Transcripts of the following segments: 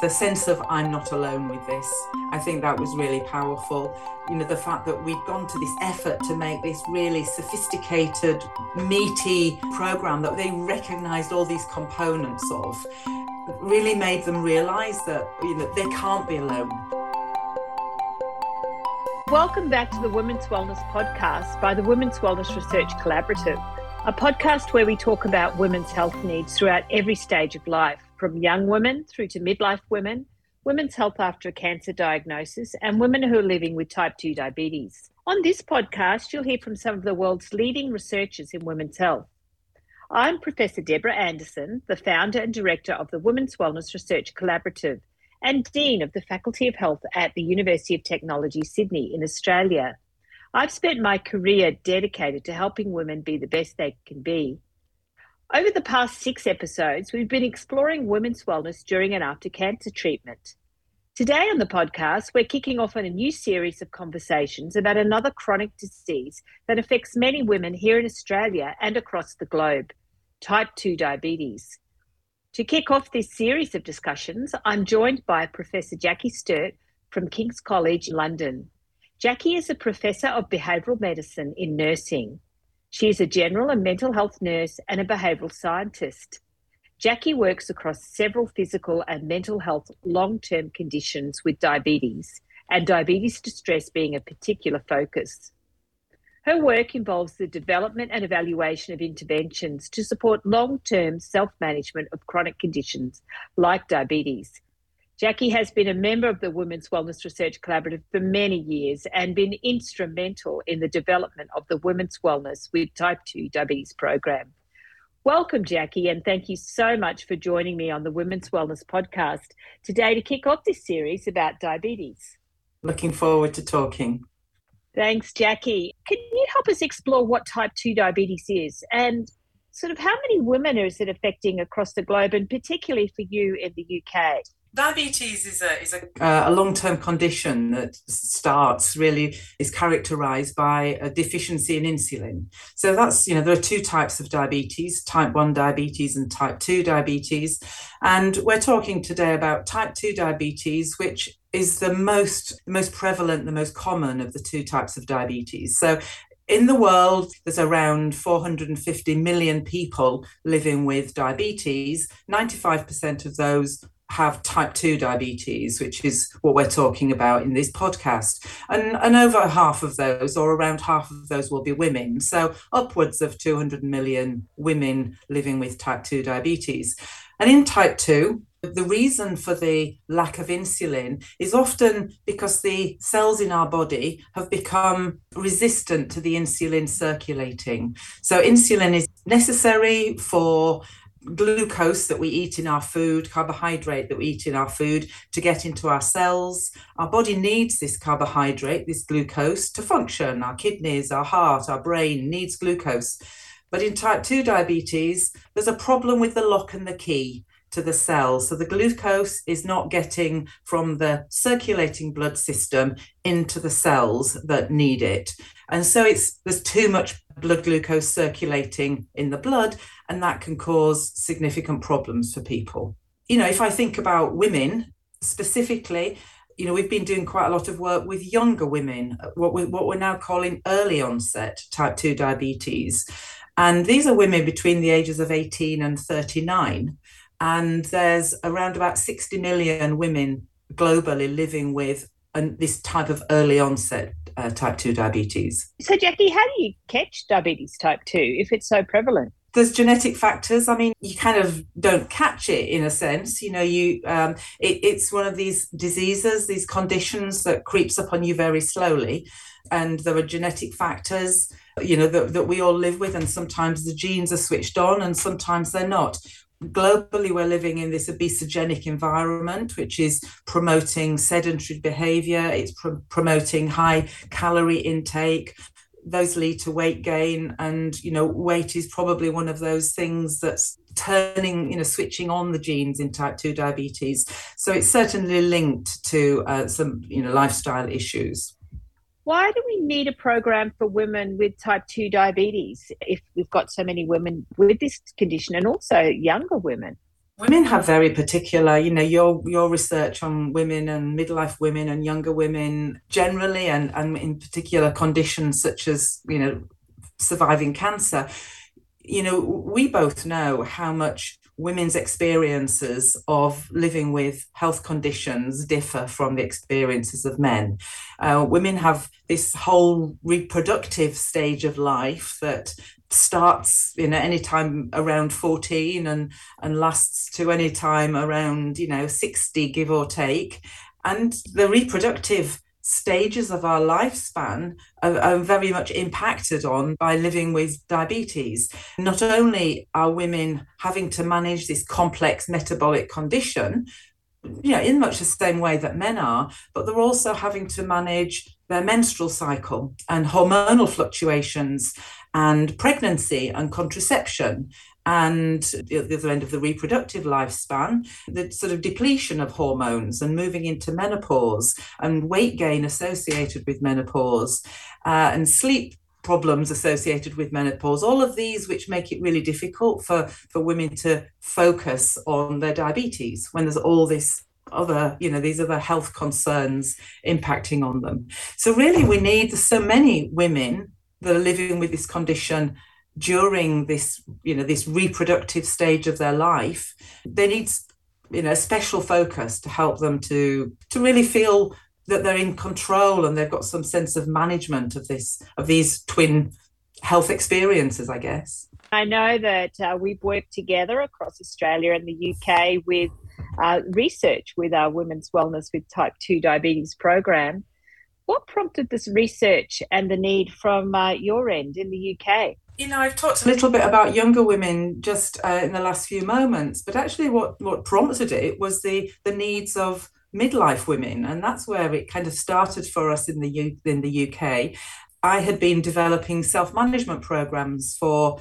The sense of I'm not alone with this, I think that was really powerful. You know, the fact that we'd gone to this effort to make this really sophisticated, meaty program that they recognized all these components of really made them realize that, you know, they can't be alone. Welcome back to the Women's Wellness Podcast by the Women's Wellness Research Collaborative, a podcast where we talk about women's health needs throughout every stage of life from young women through to midlife women, women's health after a cancer diagnosis, and women who are living with type 2 diabetes. On this podcast, you'll hear from some of the world's leading researchers in women's health. I'm Professor Debra Anderson, the founder and director of the Women's Wellness Research Collaborative and Dean of the Faculty of Health at the University of Technology, Sydney, in Australia. I've spent my career dedicated to helping women be the best they can be over the past six episodes, we've been exploring women's wellness during and after cancer treatment. Today on the podcast, we're kicking off on a new series of conversations about another chronic disease that affects many women here in Australia and across the globe type 2 diabetes. To kick off this series of discussions, I'm joined by Professor Jackie Sturt from King's College London. Jackie is a professor of behavioural medicine in nursing. She is a general and mental health nurse and a behavioural scientist. Jackie works across several physical and mental health long term conditions with diabetes, and diabetes distress being a particular focus. Her work involves the development and evaluation of interventions to support long term self management of chronic conditions like diabetes, Jackie has been a member of the Women's Wellness Research Collaborative for many years and been instrumental in the development of the Women's Wellness with Type 2 Diabetes program. Welcome, Jackie, and thank you so much for joining me on the Women's Wellness podcast today to kick off this series about diabetes. Looking forward to talking. Thanks, Jackie. Can you help us explore what type 2 diabetes is and sort of how many women is it affecting across the globe, and particularly for you in the UK? Diabetes is a is a, uh, a long term condition that starts really is characterized by a deficiency in insulin. So that's you know there are two types of diabetes: type one diabetes and type two diabetes. And we're talking today about type two diabetes, which is the most most prevalent, the most common of the two types of diabetes. So in the world, there's around 450 million people living with diabetes. 95% of those have type 2 diabetes, which is what we're talking about in this podcast. And, and over half of those, or around half of those, will be women. So upwards of 200 million women living with type 2 diabetes. And in type 2, the reason for the lack of insulin is often because the cells in our body have become resistant to the insulin circulating. So, insulin is necessary for glucose that we eat in our food, carbohydrate that we eat in our food to get into our cells. Our body needs this carbohydrate, this glucose to function. Our kidneys, our heart, our brain needs glucose. But in type 2 diabetes, there's a problem with the lock and the key to the cells. So the glucose is not getting from the circulating blood system into the cells that need it. And so it's there's too much blood glucose circulating in the blood, and that can cause significant problems for people. You know, if I think about women specifically, you know, we've been doing quite a lot of work with younger women, what, we, what we're now calling early onset type 2 diabetes. And these are women between the ages of 18 and 39. And there's around about 60 million women globally living with an, this type of early onset uh, type 2 diabetes. So, Jackie, how do you catch diabetes type 2 if it's so prevalent? There's genetic factors. I mean, you kind of don't catch it in a sense. You know, you um, it, it's one of these diseases, these conditions that creeps up on you very slowly, and there are genetic factors, you know, that, that we all live with, and sometimes the genes are switched on, and sometimes they're not globally we're living in this obesogenic environment which is promoting sedentary behavior it's pr- promoting high calorie intake. Those lead to weight gain and you know weight is probably one of those things that's turning you know switching on the genes in type 2 diabetes. So it's certainly linked to uh, some you know lifestyle issues why do we need a program for women with type 2 diabetes if we've got so many women with this condition and also younger women? women have very particular you know your your research on women and midlife women and younger women generally and and in particular conditions such as you know surviving cancer you know we both know how much women's experiences of living with health conditions differ from the experiences of men. Uh, women have this whole reproductive stage of life that starts you know any time around 14 and and lasts to any time around you know 60 give or take and the reproductive stages of our lifespan are, are, very much impacted on by living with diabetes. Not only are women having to manage this complex metabolic condition, you know, in much the same way that men are, but they're also having to manage their menstrual cycle and hormonal fluctuations and pregnancy and contraception and the other end of the reproductive lifespan, the sort of depletion of hormones and moving into menopause and weight gain associated with menopause uh, and sleep problems associated with menopause all of these which make it really difficult for for women to focus on their diabetes when there's all this other you know these other health concerns impacting on them. So really we need so many women that are living with this condition during this you know this reproductive stage of their life they need you know special focus to help them to to really feel that they're in control and they've got some sense of management of this of these twin health experiences i guess. I know that uh, we've worked together across australia and the uk with uh, research with our women's wellness with type 2 diabetes program. What prompted this research and the need from uh, your end in the uk you know, I've talked a little bit about younger women just uh, in the last few moments, but actually, what what prompted it was the the needs of midlife women, and that's where it kind of started for us in the U- in the UK. I had been developing self management programs for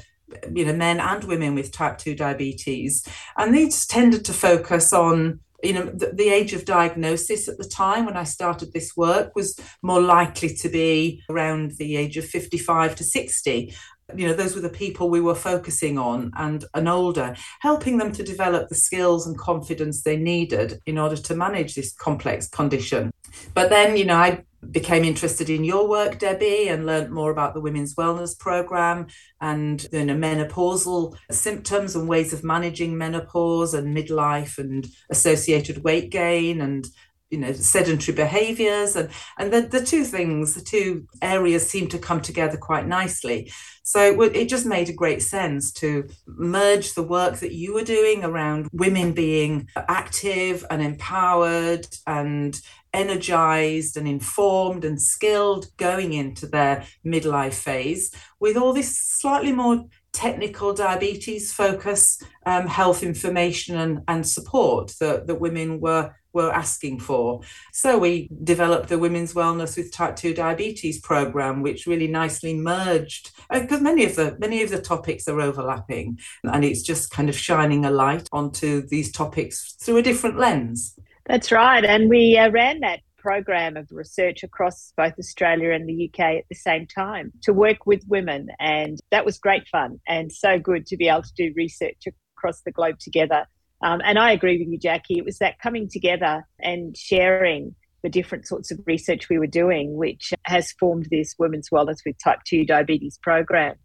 you know men and women with type 2 diabetes and these tended to focus on you know the, the, age of diagnosis at the time when i started this work was more likely to be around the age of 55 to 60 you know those were the people we were focusing on and and older helping them to develop the skills and confidence they needed in order to manage this complex condition. But then you know i became interested in your work debbie and learned more about the women's wellness program and you know menopausal symptoms and ways of managing menopause and midlife and associated weight gain and you know sedentary behaviors and and the, the two things the two areas seem to come together quite nicely. So it, just made a great sense to merge the work that you were doing around women being active and empowered and energized and informed and skilled going into their midlife phase with all this slightly more technical diabetes focus um, health information and, and support that, that women were were asking for. So we developed the Women's Wellness with Type 2 Diabetes program, which really nicely merged because uh, many of the many of the topics are overlapping and it's just kind of shining a light onto these topics through a different lens. That's right. And we uh, ran that program of research across both Australia and the UK at the same time to work with women. And that was great fun and so good to be able to do research across the globe together um, and I agree with you, Jackie. It was that coming together and sharing the different sorts of research we were doing, which has formed this Women's Wellness with Type 2 Diabetes program.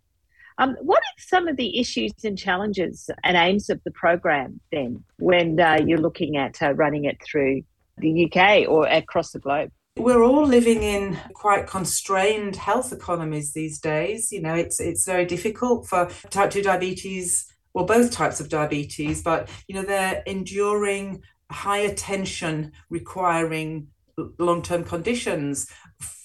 Um, what are some of the issues and challenges and aims of the program then when uh, you're looking at uh, running it through the UK or across the globe? We're all living in quite constrained health economies these days. You know, it's it's very difficult for type 2 diabetes well, both types of diabetes, but you know, they're enduring high attention requiring long-term conditions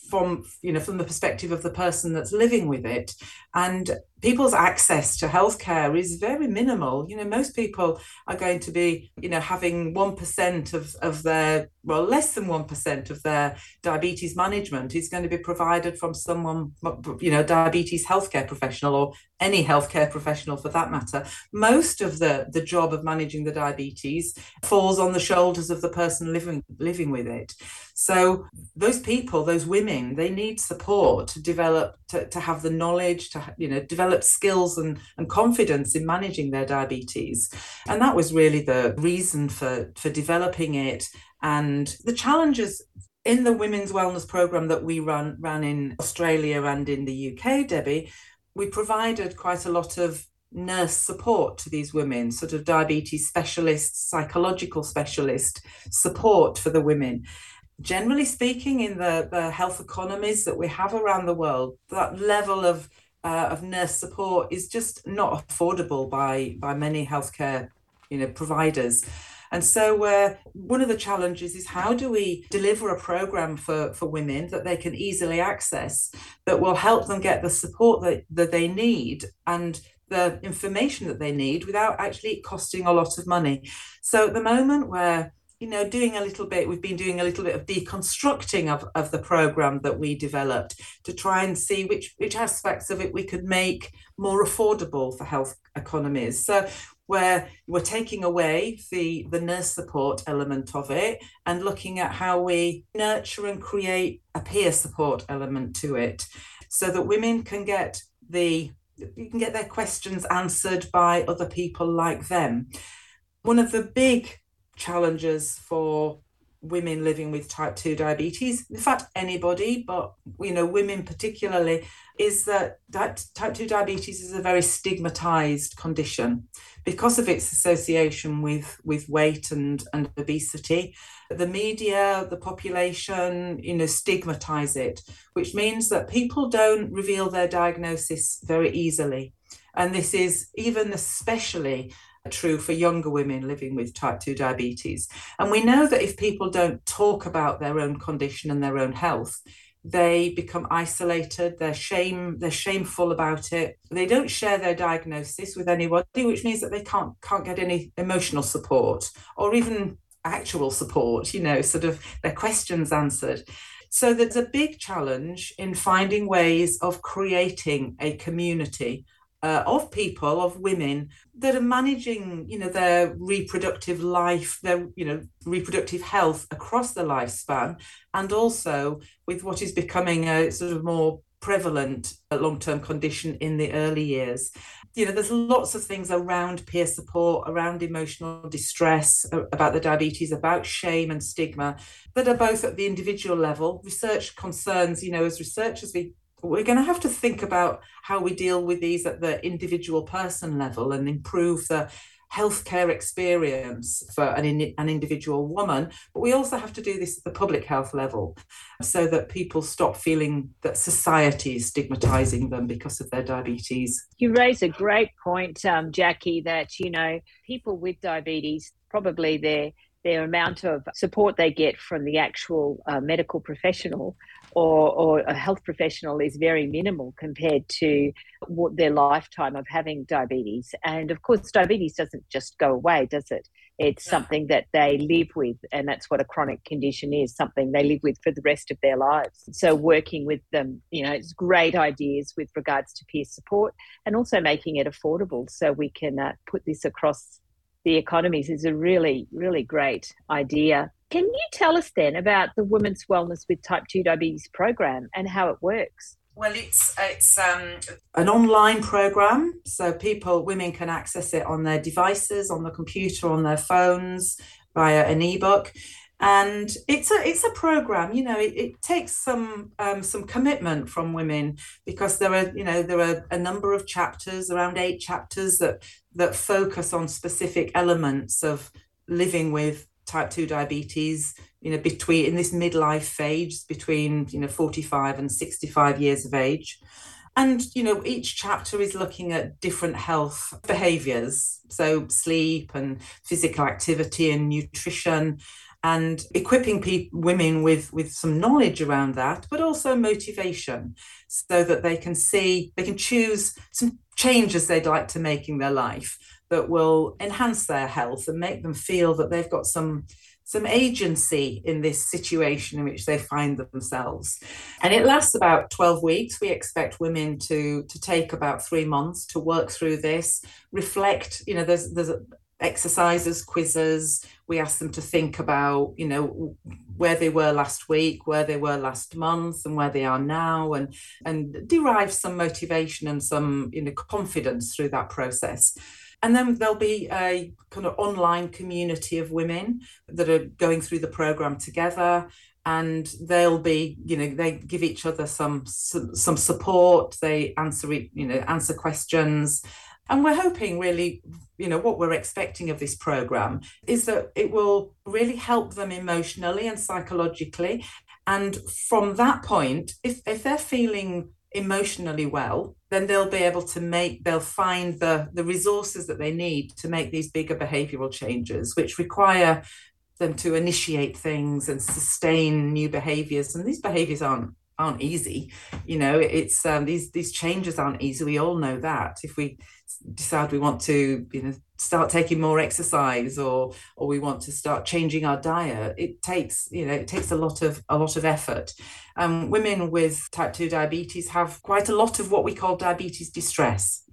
from you know from the perspective of the person that's living with it. And people's access to healthcare is very minimal. You know most people are going to be you know having 1% of of their well less than 1% of their diabetes management is going to be provided from someone you know diabetes healthcare professional or any healthcare professional for that matter. Most of the the job of managing the diabetes falls on the shoulders of the person living living with it. So those people those women they need support to develop to, to have the knowledge to you know develop skills and, and confidence in managing their diabetes and that was really the reason for for developing it and the challenges in the women's wellness program that we run ran in Australia and in the UK Debbie we provided quite a lot of nurse support to these women, sort of diabetes specialists, psychological specialist support for the women. Generally speaking, in the, the health economies that we have around the world, that level of uh, of nurse support is just not affordable by by many healthcare you know providers. And so, uh, one of the challenges is how do we deliver a program for, for women that they can easily access that will help them get the support that, that they need and the information that they need without actually costing a lot of money. So at the moment we're you know doing a little bit we've been doing a little bit of deconstructing of, of the program that we developed to try and see which which aspects of it we could make more affordable for health economies so where we're taking away the the nurse support element of it and looking at how we nurture and create a peer support element to it so that women can get the you can get their questions answered by other people like them. One of the big challenges for women living with type 2 diabetes. In fact anybody but you know women particularly is that type 2 diabetes is a very stigmatized condition. Because of its association with with weight and and obesity the media the population you know stigmatize it which means that people don't reveal their diagnosis very easily. And this is even especially true for younger women living with type 2 diabetes. And we know that if people don't talk about their own condition and their own health, they become isolated they're shame they're shameful about it they don't share their diagnosis with anybody which means that they can't can't get any emotional support or even actual support you know sort of their questions answered so there's a big challenge in finding ways of creating a community uh, of people of women that are managing you know their reproductive life their you know reproductive health across the lifespan and also with what is becoming a sort of more prevalent long-term condition in the early years. You know there's lots of things around peer support around emotional distress about the diabetes about shame and stigma that are both at the individual level. Research concerns you know as researchers we we're going to have to think about how we deal with these at the individual person level and improve the healthcare experience for an, in, an individual woman but we also have to do this at the public health level so that people stop feeling that society is stigmatizing them because of their diabetes. You raise a great point um, jackie that you know people with diabetes probably their their amount of support they get from the actual uh, medical professional or, or a health professional is very minimal compared to what their lifetime of having diabetes. And of course, diabetes doesn't just go away, does it? It's something that they live with, and that's what a chronic condition is something they live with for the rest of their lives. So, working with them, you know, it's great ideas with regards to peer support and also making it affordable so we can uh, put this across the economies is a really, really great idea. Can you tell us then about the Women's Wellness with Type 2 Diabetes program and how it works? Well, it's it's um, an online program, so people, women can access it on their devices, on the computer, on their phones, via an ebook, and it's a it's a program. You know, it, it takes some um, some commitment from women because there are you know there are a number of chapters, around eight chapters that that focus on specific elements of living with type 2 diabetes you know between in this midlife phase between you know 45 and 65 years of age and you know each chapter is looking at different health behaviors so sleep and physical activity and nutrition and equipping people, women with with some knowledge around that but also motivation so that they can see they can choose some changes they'd like to make in their life that will enhance their health and make them feel that they've got some some agency in this situation in which they find themselves. And it lasts about 12 weeks. We expect women to, to take about three months to work through this, reflect, you know, there's, there's exercises, quizzes. We ask them to think about, you know, where they were last week, where they were last month, and where they are now, and and derive some motivation and some, you know, confidence through that process. And then there'll be a kind of online community of women that are going through the program together and they'll be you know they give each other some some, support they answer you know answer questions and we're hoping really you know what we're expecting of this program is that it will really help them emotionally and psychologically. And from that point if if they're feeling emotionally well then they'll be able to make they'll find the the resources that they need to make these bigger behavioral changes which require them to initiate things and sustain new behaviors. And these behaviors aren't aren't easy. You know it's um, these these changes aren't easy. We all know that. If we decide we want to you know start taking more exercise or or we want to start changing our diet it takes you know it takes a lot of a lot of effort. Um, women with type 2 diabetes have quite a lot of what we call diabetes distress.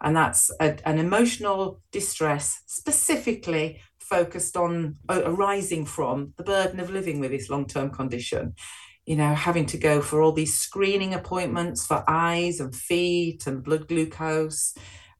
And that's a, an emotional distress specifically focused on uh, arising from the burden of living with this long-term condition. You know having to go for all these screening appointments for eyes and feet and blood glucose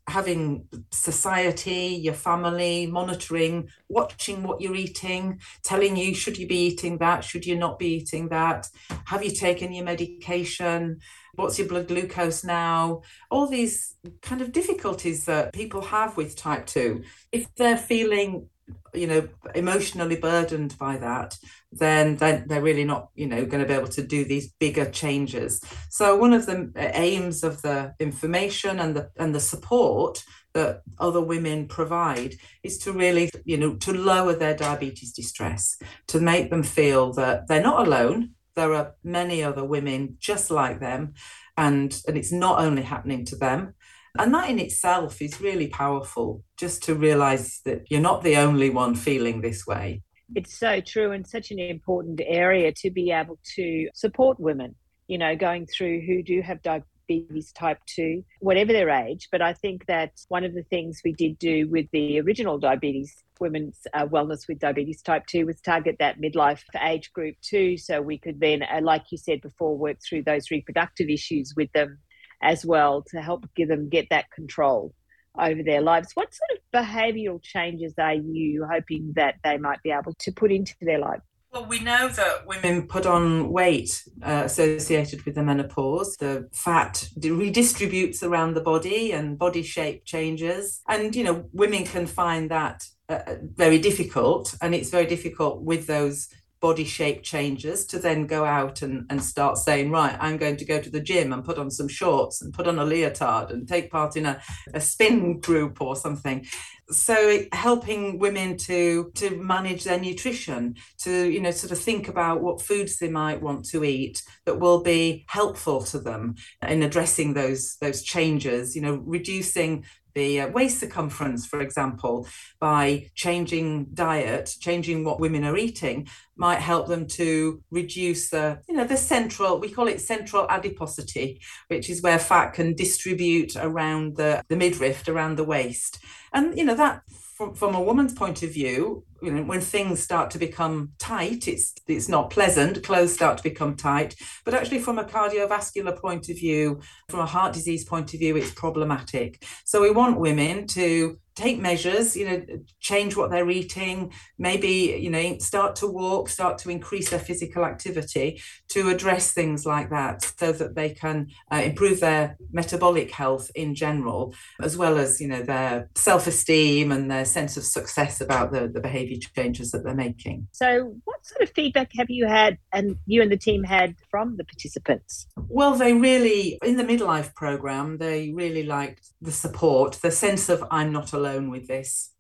having society your family monitoring watching what you're eating telling you should you be eating that? Should you not be eating that? Have you taken your medication? What's your blood glucose now? All these kind of difficulties that people have with type 2 if they're feeling you know emotionally burdened by that then then they're really not you know going to be able to do these bigger changes. So one of the uh, aims of the information and the and the support that other women provide is to really you know to lower their diabetes distress to make them feel that they're not alone. There are many other women just like them and and it's not only happening to them and that in itself is really powerful, just to realize that you're not the only one feeling this way. It's so true and such an important area to be able to support women, you know, going through who do have diabetes type 2, whatever their age. But I think that one of the things we did do with the original diabetes women's uh, wellness with diabetes type 2 was target that midlife age group too so we could then uh, like you said before work through those reproductive issues with them as well to help give them get that control over their lives. What sort of behavioural changes are you hoping that they might be able to put into their life? Well, we know that women put on weight uh, associated with the menopause. The fat redistributes around the body and body shape changes. And, you know, women can find that uh, very difficult. And it's very difficult with those body shape changes to then go out and, and start saying, right, I'm going to go to the gym and put on some shorts and put on a leotard and take part in a, a spin group or something. So helping women to to manage their nutrition, to you know sort of think about what foods they might want to eat that will be helpful to them in addressing those those changes. You know, reducing the uh, waist circumference, for example, by changing diet, changing what women are eating, might help them to reduce the, you know, the central, we call it central adiposity, which is where fat can distribute around the, the midriff, around the waist. And, you know, that from, from a woman's point of view, you know, when things start to become tight, it's it's not pleasant. Clothes start to become tight, but actually, from a cardiovascular point of view, from a heart disease point of view, it's problematic. So we want women to take measures you know change what they're eating maybe you know start to walk start to increase their physical activity to address things like that so that they can uh, improve their metabolic health in general as well as you know their self-esteem and their sense of success about the, the behavior changes that they're making. So what sort of feedback have you had and you and the team had from the participants? Well they really in the midlife program they really liked the support the sense of i'm not alone alone with this.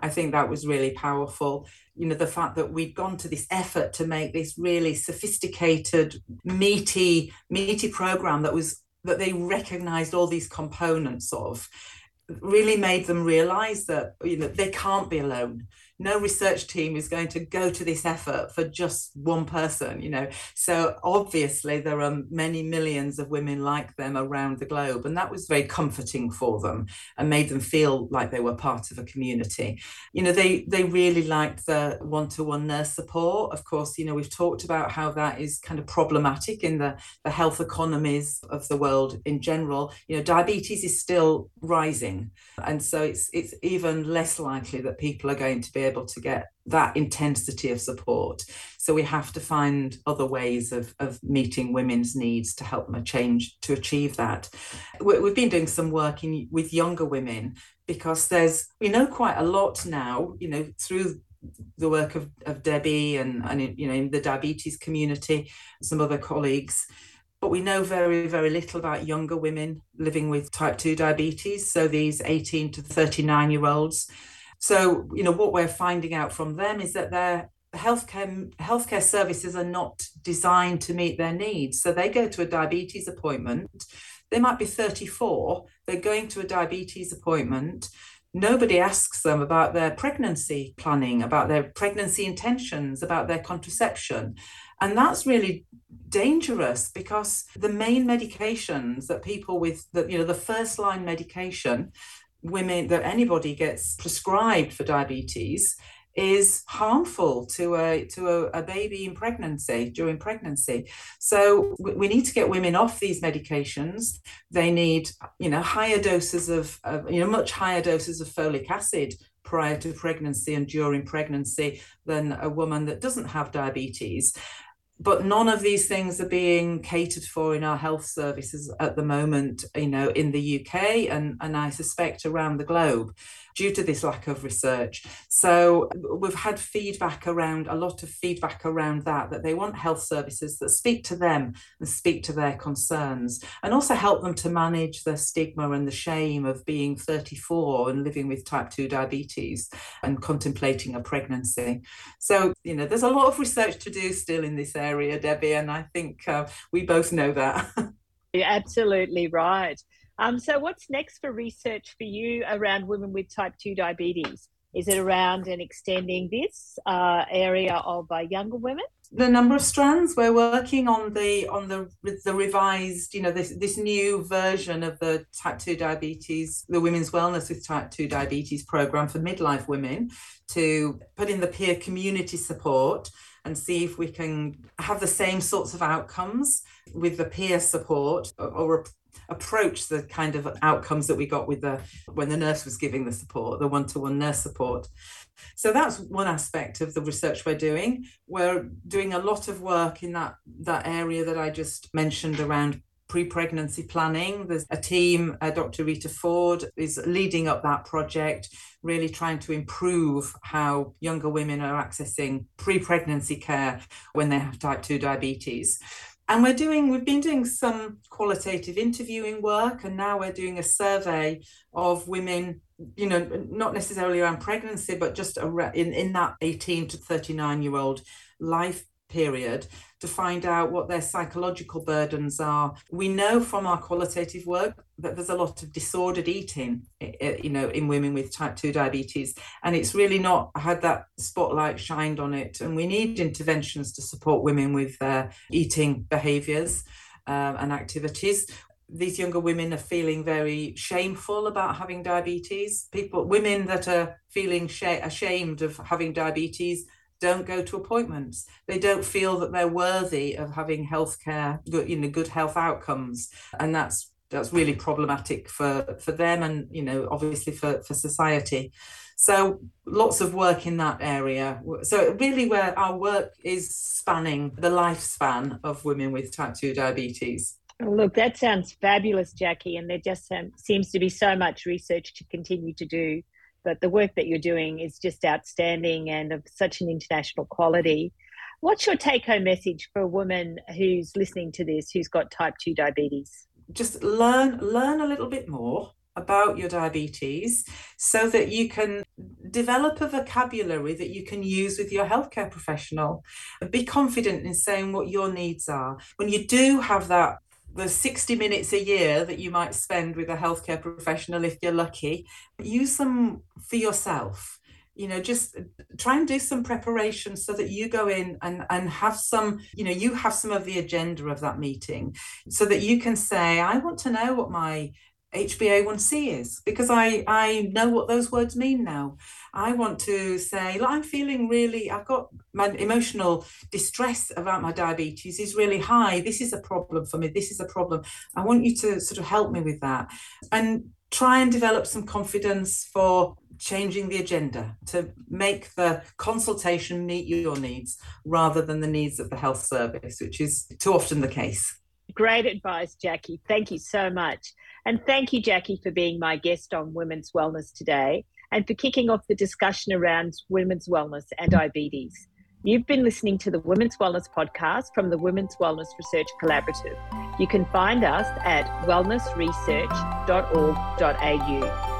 I think that was really powerful. You know, the fact that we'd gone to this effort to make this really sophisticated, meaty, meaty program that was that they recognized all these components of really made them realize that you know they can't be alone no research team is going to go to this effort for just one person, you know. So obviously there are many millions of women like them around the globe. And that was very comforting for them and made them feel like they were part of a community. You know, they they really liked the one-to-one nurse support. Of course, you know, we've talked about how that is kind of problematic in the, the health economies of the world in general. You know, diabetes is still rising. And so it's it's even less likely that people are going to be able to get that intensity of support. So we have to find other ways of, of meeting women's needs to help them change to achieve that. We've been doing some work in, with younger women because there's we know quite a lot now, you know, through the work of, of Debbie and, and you know in the diabetes community, some other colleagues but we know very, very little about younger women living with type 2 diabetes. So these 18 to 39 year olds. So, you know, what we're finding out from them is that their healthcare healthcare services are not designed to meet their needs. So they go to a diabetes appointment. They might be 34. They're going to a diabetes appointment. Nobody asks them about their pregnancy planning, about their pregnancy intentions, about their contraception. And that's really dangerous because the main medications that people with the you know the first line medication women that anybody gets prescribed for diabetes is harmful to a to a, a, baby in pregnancy during pregnancy. So we need to get women off these medications. They need you know higher doses of, of you know much higher doses of folic acid prior to pregnancy and during pregnancy than a woman that doesn't have diabetes but none of these things are being catered for in our health services at the moment, you know, in the UK and, and I suspect around the globe due to this lack of research. So we've had feedback around a lot of feedback around that, that they want health services that speak to them and speak to their concerns and also help them to manage the stigma and the shame of being 34 and living with type 2 diabetes and contemplating a pregnancy. So, you know, there's a lot of research to do still in this area, Debbie, and I think uh, we both know that. You're absolutely right. Um, so, what's next for research for you around women with type 2 diabetes? Is it around and extending this uh, area of uh, younger women? The number of strands we're working on the on the the revised, you know, this this new version of the type two diabetes, the Women's Wellness with Type two Diabetes program for midlife women, to put in the peer community support and see if we can have the same sorts of outcomes with the peer support uh, or, or approach the kind of outcomes that we got with the when the nurse was giving the support, the one-to-one nurse support. So that's one aspect of the research we're doing. We're doing a lot of work in that that area that I just mentioned around pre-pregnancy planning. There's a team, uh, Dr. Rita Forde is leading up that project, really trying to improve how younger women are accessing pre-pregnancy care when they have type 2 diabetes and we're doing we've been doing some qualitative interviewing work and now we're doing a survey of women you know not necessarily around pregnancy but just in, in that 18 to 39 year old life period to find out what their psychological burdens are. We know from our qualitative work that there's a lot of disordered eating, you know, in women with type 2 diabetes, and it's really not had that spotlight shined on it. And we need interventions to support women with their eating behaviors um, and activities these younger women are feeling very shameful about having diabetes. People, women that are feeling sh- ashamed of having diabetes don't go to appointments. They don't feel that they're worthy of having healthcare, good, you know, good health outcomes, and that's that's really problematic for for them, and you know, obviously for for society. So lots of work in that area. So really, where our work is spanning the lifespan of women with type two diabetes. Look, that sounds fabulous, Jackie, and there just um, seems to be so much research to continue to do but the work that you're doing is just outstanding and of such an international quality. What's your take home message for a woman who's listening to this who's got type 2 diabetes? Just learn learn a little bit more about your diabetes so that you can develop a vocabulary that you can use with your healthcare professional. and Be confident in saying what your needs are. When you do have that the 60 minutes a year that you might spend with a healthcare professional if you're lucky use them for yourself you know just uh, try and do some preparation so that you go in and and have some you know you have some of the agenda of that meeting so that you can say i want to know what my HbA1c is because I I know what those words mean now. I want to say, like, I'm feeling really, I've got my emotional distress about my diabetes is really high. This is a problem for me. This is a problem. I want you to sort of help me with that and try and develop some confidence for changing the agenda to make the consultation meet your needs rather than the needs of the health service, which is too often the case. Great advice, Jackie. Thank you so much. And thank you, Jackie, for being my guest on Women's Wellness today and for kicking off the discussion around women's wellness and diabetes. You've been listening to the Women's Wellness podcast from the Women's Wellness Research Collaborative. You can find us at wellnessresearch.org.au.